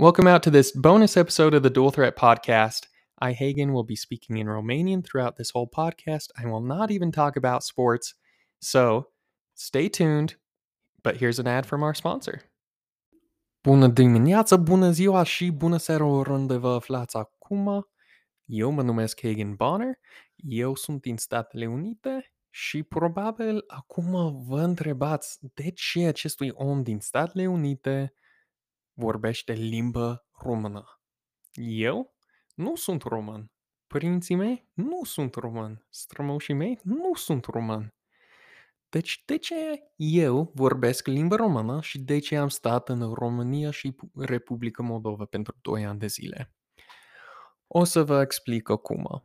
Welcome out to this bonus episode of the Dual Threat Podcast. I, Hagen, will be speaking in Romanian throughout this whole podcast. I will not even talk about sports. So stay tuned. But here's an ad from our sponsor. Bună dimineața, bună ziua și bună seara oriunde vă aflați acum. Eu mă numesc Hagen Bonner, eu sunt din Statele Unite și probabil acum vă întrebați de ce acestui om din Statele Unite vorbește limbă română. Eu nu sunt român. Părinții mei nu sunt român. Strămoșii mei nu sunt român. Deci de ce eu vorbesc limba română și de ce am stat în România și Republica Moldova pentru 2 ani de zile? O să vă explic acum.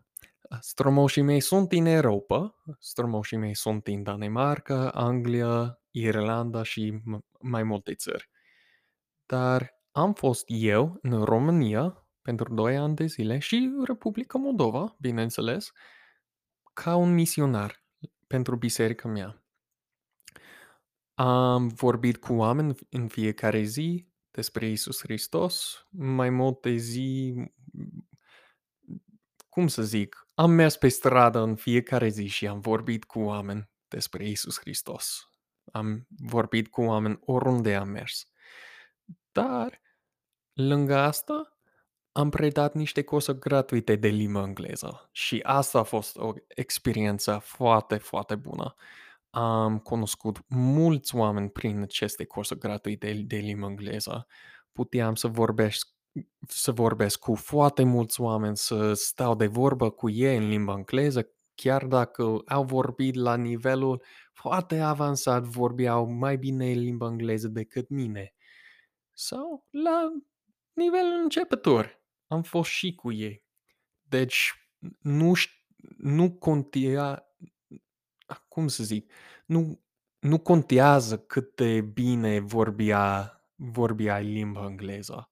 Strămoșii mei sunt din Europa, strămoșii mei sunt din Danemarca, Anglia, Irlanda și mai multe țări. Dar am fost eu în România pentru 2 ani de zile și Republica Moldova, bineînțeles, ca un misionar pentru biserica mea. Am vorbit cu oameni în fiecare zi despre Isus Hristos, mai multe zi, cum să zic, am mers pe stradă în fiecare zi și am vorbit cu oameni despre Isus Hristos. Am vorbit cu oameni oriunde am mers. Dar, lângă asta, am predat niște cursuri gratuite de limba engleză și asta a fost o experiență foarte, foarte bună. Am cunoscut mulți oameni prin aceste cursuri gratuite de, de limba engleză. Puteam să vorbesc, să vorbesc cu foarte mulți oameni, să stau de vorbă cu ei în limba engleză, chiar dacă au vorbit la nivelul foarte avansat, vorbeau mai bine limba engleză decât mine. Sau la nivel începător. Am fost și cu ei. Deci nu, nu contea, cum să zic, nu, nu contează cât de bine vorbea, vorbea limba engleză.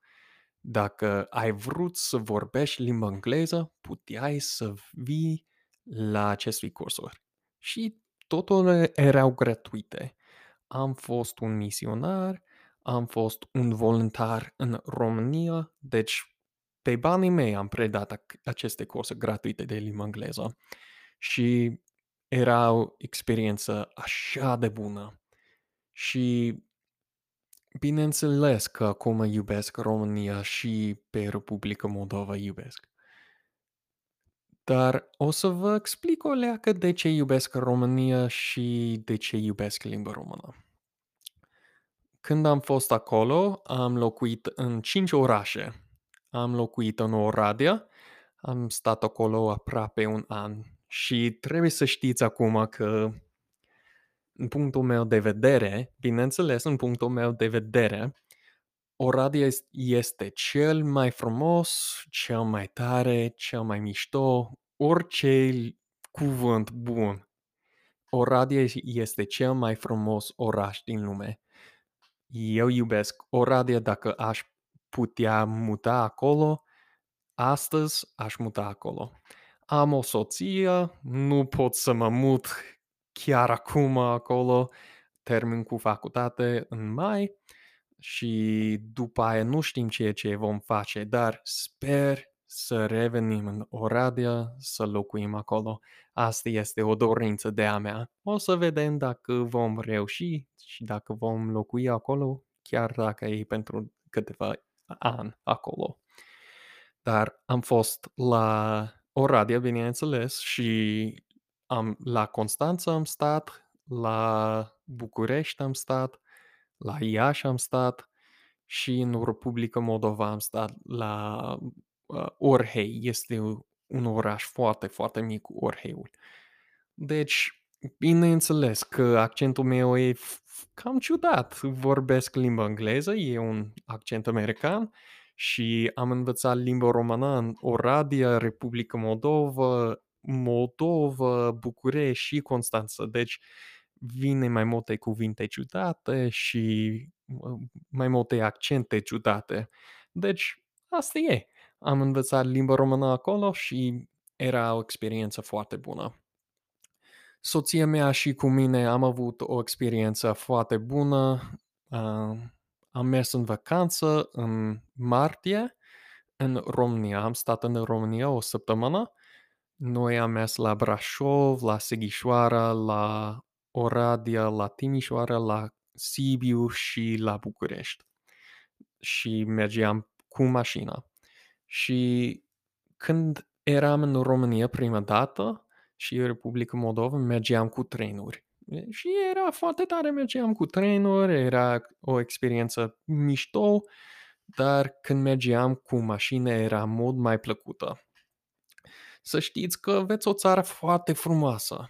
Dacă ai vrut să vorbești limba engleză, puteai să vii la acestui cursuri. Și totul erau gratuite. Am fost un misionar, am fost un voluntar în România, deci pe banii mei am predat aceste cursuri gratuite de limba engleză. Și era o experiență așa de bună. Și bineînțeles că acum iubesc România și pe Republica Moldova iubesc. Dar o să vă explic o leacă de ce iubesc România și de ce iubesc limba română. Când am fost acolo, am locuit în cinci orașe. Am locuit în Oradea, am stat acolo aproape un an și trebuie să știți acum că în punctul meu de vedere, bineînțeles, în punctul meu de vedere, Oradea este cel mai frumos, cel mai tare, cel mai mișto, orice cuvânt bun. Oradea este cel mai frumos oraș din lume. Eu iubesc Oradea dacă aș putea muta acolo, astăzi aș muta acolo. Am o soție, nu pot să mă mut chiar acum acolo, termin cu facultate în mai și după aia nu știm ceea ce vom face, dar sper să revenim în Oradea, să locuim acolo. Asta este o dorință de a mea. O să vedem dacă vom reuși și dacă vom locui acolo, chiar dacă e pentru câteva ani acolo. Dar am fost la Oradea, bineînțeles, și am, la Constanța am stat, la București am stat, la Iași am stat și în Republica Moldova am stat la uh, Orhei. Este un oraș foarte, foarte mic, Orheiul. Deci, bineînțeles că accentul meu e cam ciudat. Vorbesc limba engleză, e un accent american și am învățat limba română în Oradea, Republica Moldova, Moldova, București și Constanța. Deci vine mai multe cuvinte ciudate și mai multe accente ciudate. Deci asta e. Am învățat limba română acolo și era o experiență foarte bună. Soția mea și cu mine am avut o experiență foarte bună. Uh, am mers în vacanță în martie în România. Am stat în România o săptămână. Noi am mers la Brașov, la Sighișoara, la Oradea, la Timișoara, la Sibiu și la București. Și mergeam cu mașina. Și când eram în România prima dată și Republica Moldova, mergeam cu trenuri. Și era foarte tare, mergeam cu trenuri, era o experiență mișto, dar când mergeam cu mașină era mult mai plăcută. Să știți că aveți o țară foarte frumoasă.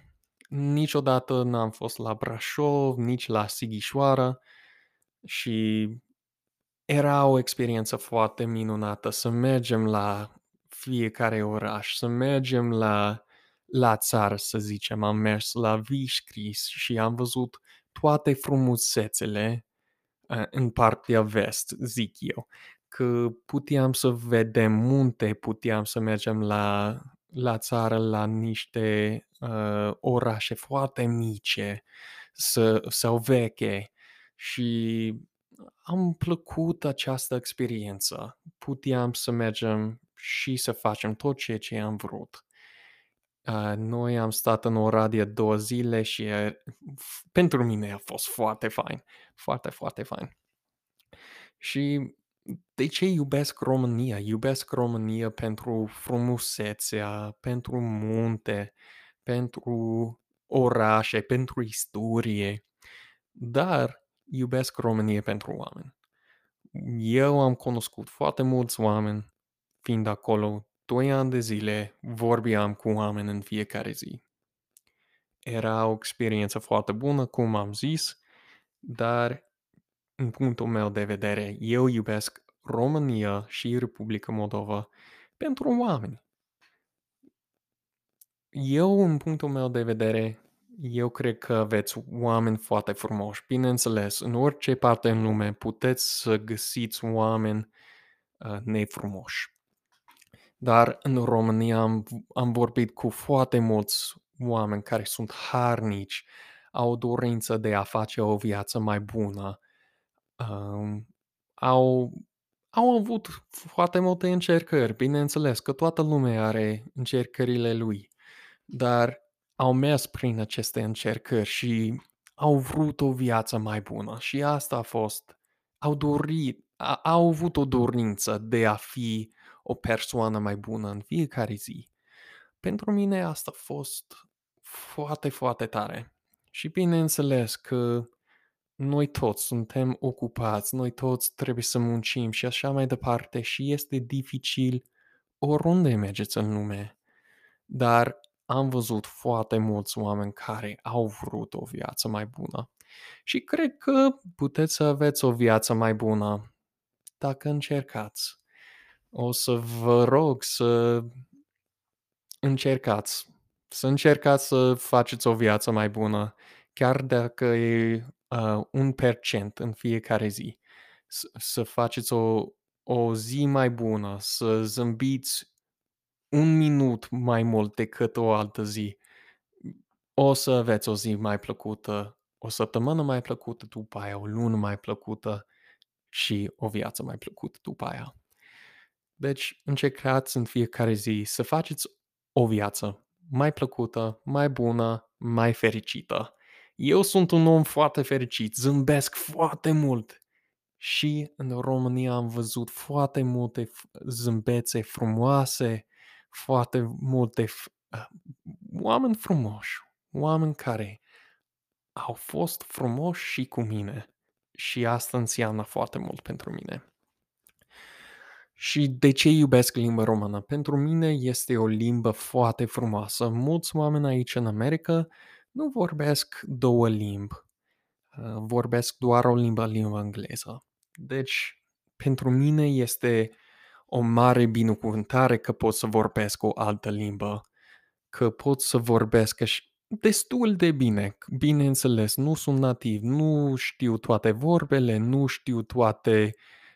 Niciodată n-am fost la Brașov, nici la Sighișoara și era o experiență foarte minunată să mergem la fiecare oraș, să mergem la, la țară, să zicem. Am mers la Vișcris și am văzut toate frumusețele uh, în partea vest, zic eu. Că puteam să vedem munte, puteam să mergem la, la țară, la niște uh, orașe foarte mici, să, sau veche și am plăcut această experiență. Puteam să mergem și să facem tot ceea ce am vrut. Uh, noi am stat în Oradea două zile și uh, pentru mine a fost foarte fain. Foarte, foarte fain. Și de ce iubesc România? Iubesc România pentru frumusețea, pentru munte, pentru orașe, pentru istorie, dar iubesc România pentru oameni. Eu am cunoscut foarte mulți oameni fiind acolo doi ani de zile, vorbeam cu oameni în fiecare zi. Era o experiență foarte bună, cum am zis, dar în punctul meu de vedere, eu iubesc România și Republica Moldova pentru oameni. Eu, în punctul meu de vedere, eu cred că aveți oameni foarte frumoși. Bineînțeles, în orice parte în lume puteți să găsiți oameni uh, nefrumoși. Dar în România am, am vorbit cu foarte mulți oameni care sunt harnici, au dorință de a face o viață mai bună, um, au, au avut foarte multe încercări, bineînțeles că toată lumea are încercările lui, dar au mers prin aceste încercări și au vrut o viață mai bună și asta a fost, au dorit, a, au avut o dorință de a fi o persoană mai bună în fiecare zi. Pentru mine asta a fost foarte, foarte tare. Și bineînțeles că noi toți suntem ocupați, noi toți trebuie să muncim și așa mai departe și este dificil oriunde mergeți în lume. Dar am văzut foarte mulți oameni care au vrut o viață mai bună. Și cred că puteți să aveți o viață mai bună dacă încercați. O să vă rog să încercați. Să încercați să faceți o viață mai bună, chiar dacă e uh, un percent în fiecare zi. S- să faceți o, o zi mai bună, să zâmbiți un minut mai mult decât o altă zi. O să aveți o zi mai plăcută, o săptămână mai plăcută după aia, o lună mai plăcută și o viață mai plăcută după aia. Deci încercați în fiecare zi să faceți o viață mai plăcută, mai bună, mai fericită. Eu sunt un om foarte fericit, zâmbesc foarte mult și în România am văzut foarte multe zâmbețe frumoase, foarte multe uh, oameni frumoși, oameni care au fost frumoși și cu mine și asta înseamnă foarte mult pentru mine. Și de ce iubesc limba română? Pentru mine este o limbă foarte frumoasă. Mulți oameni aici în America nu vorbesc două limbi. Uh, vorbesc doar o limbă, limba engleză. Deci, pentru mine este o mare binecuvântare că pot să vorbesc o altă limbă, că pot să vorbesc destul de bine. Bineînțeles, nu sunt nativ, nu știu toate vorbele, nu știu toate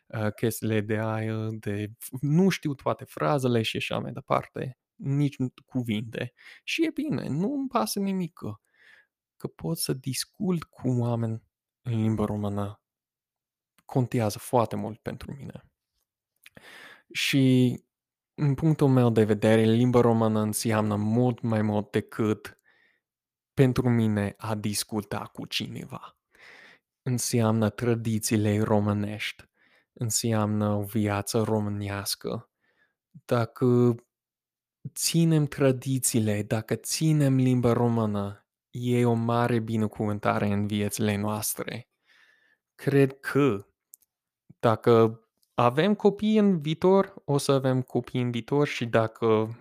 uh, chestiile de aia, de, nu știu toate frazele și așa mai departe, nici cuvinte. Și e bine, nu îmi pasă nimic că, că pot să discut cu oameni în limba română contează foarte mult pentru mine. Și în punctul meu de vedere, limba română înseamnă mult mai mult decât pentru mine a discuta cu cineva. Înseamnă tradițiile românești, înseamnă o viață românească. Dacă ținem tradițiile, dacă ținem limba română, e o mare binecuvântare în viețile noastre. Cred că dacă avem copii în viitor, o să avem copii în viitor și dacă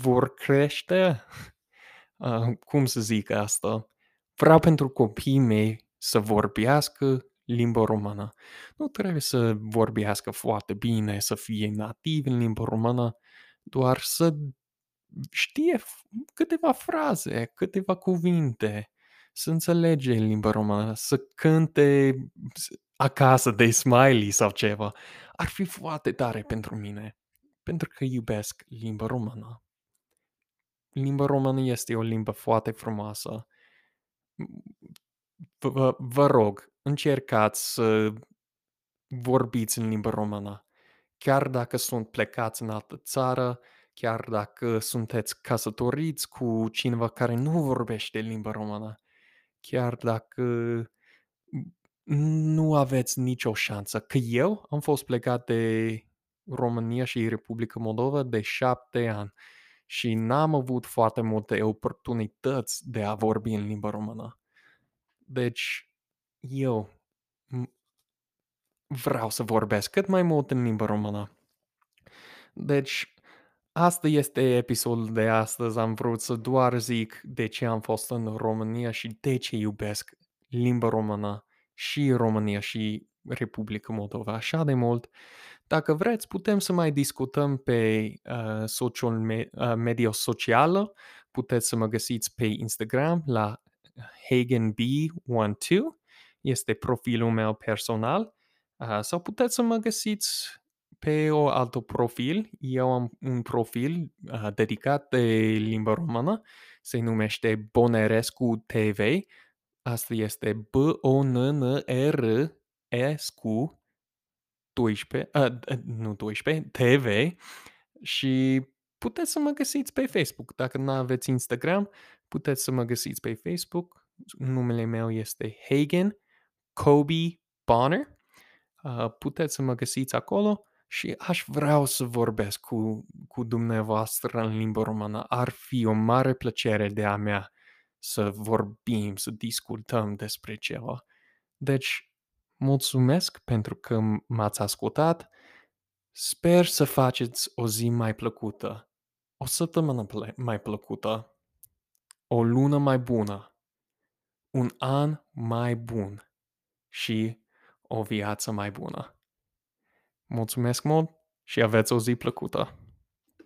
vor crește, uh, cum să zic asta, vreau pentru copiii mei să vorbească limba română. Nu trebuie să vorbească foarte bine, să fie nativ în limba română, doar să știe câteva fraze, câteva cuvinte, să înțelege limba română, să cânte acasă de smiley sau ceva. Ar fi foarte tare pentru mine, pentru că iubesc limba română. Limba română este o limbă foarte frumoasă. Vă, vă rog, încercați să vorbiți în limba română. Chiar dacă sunt plecați în altă țară, chiar dacă sunteți căsătoriți cu cineva care nu vorbește limba română, chiar dacă nu aveți nicio șansă. Că eu am fost plecat de România și Republica Moldova de șapte ani și n-am avut foarte multe oportunități de a vorbi în limba română. Deci, eu vreau să vorbesc cât mai mult în limba română. Deci, asta este episodul de astăzi. Am vrut să doar zic de ce am fost în România și de ce iubesc limba română și România și Republica Moldova așa de mult. Dacă vreți, putem să mai discutăm pe uh, social me- uh, media socială. Puteți să mă găsiți pe Instagram la HagenB12. Este profilul meu personal. Uh, sau puteți să mă găsiți pe o altă profil. Eu am un profil uh, dedicat de limba română. Se numește Bonerescu TV. Asta este B-O-N-N-R-S-Q 12, uh, nu 12, TV și puteți să mă găsiți pe Facebook. Dacă nu aveți Instagram, puteți să mă găsiți pe Facebook. Numele meu este Hagen Kobe Bonner. Uh, puteți să mă găsiți acolo și aș vreau să vorbesc cu, cu dumneavoastră în limba română. Ar fi o mare plăcere de a mea să vorbim, să discutăm despre ceva. Deci, mulțumesc pentru că m-ați ascultat. Sper să faceți o zi mai plăcută, o săptămână mai plăcută, o lună mai bună, un an mai bun și o viață mai bună. Mulțumesc mult și aveți o zi plăcută!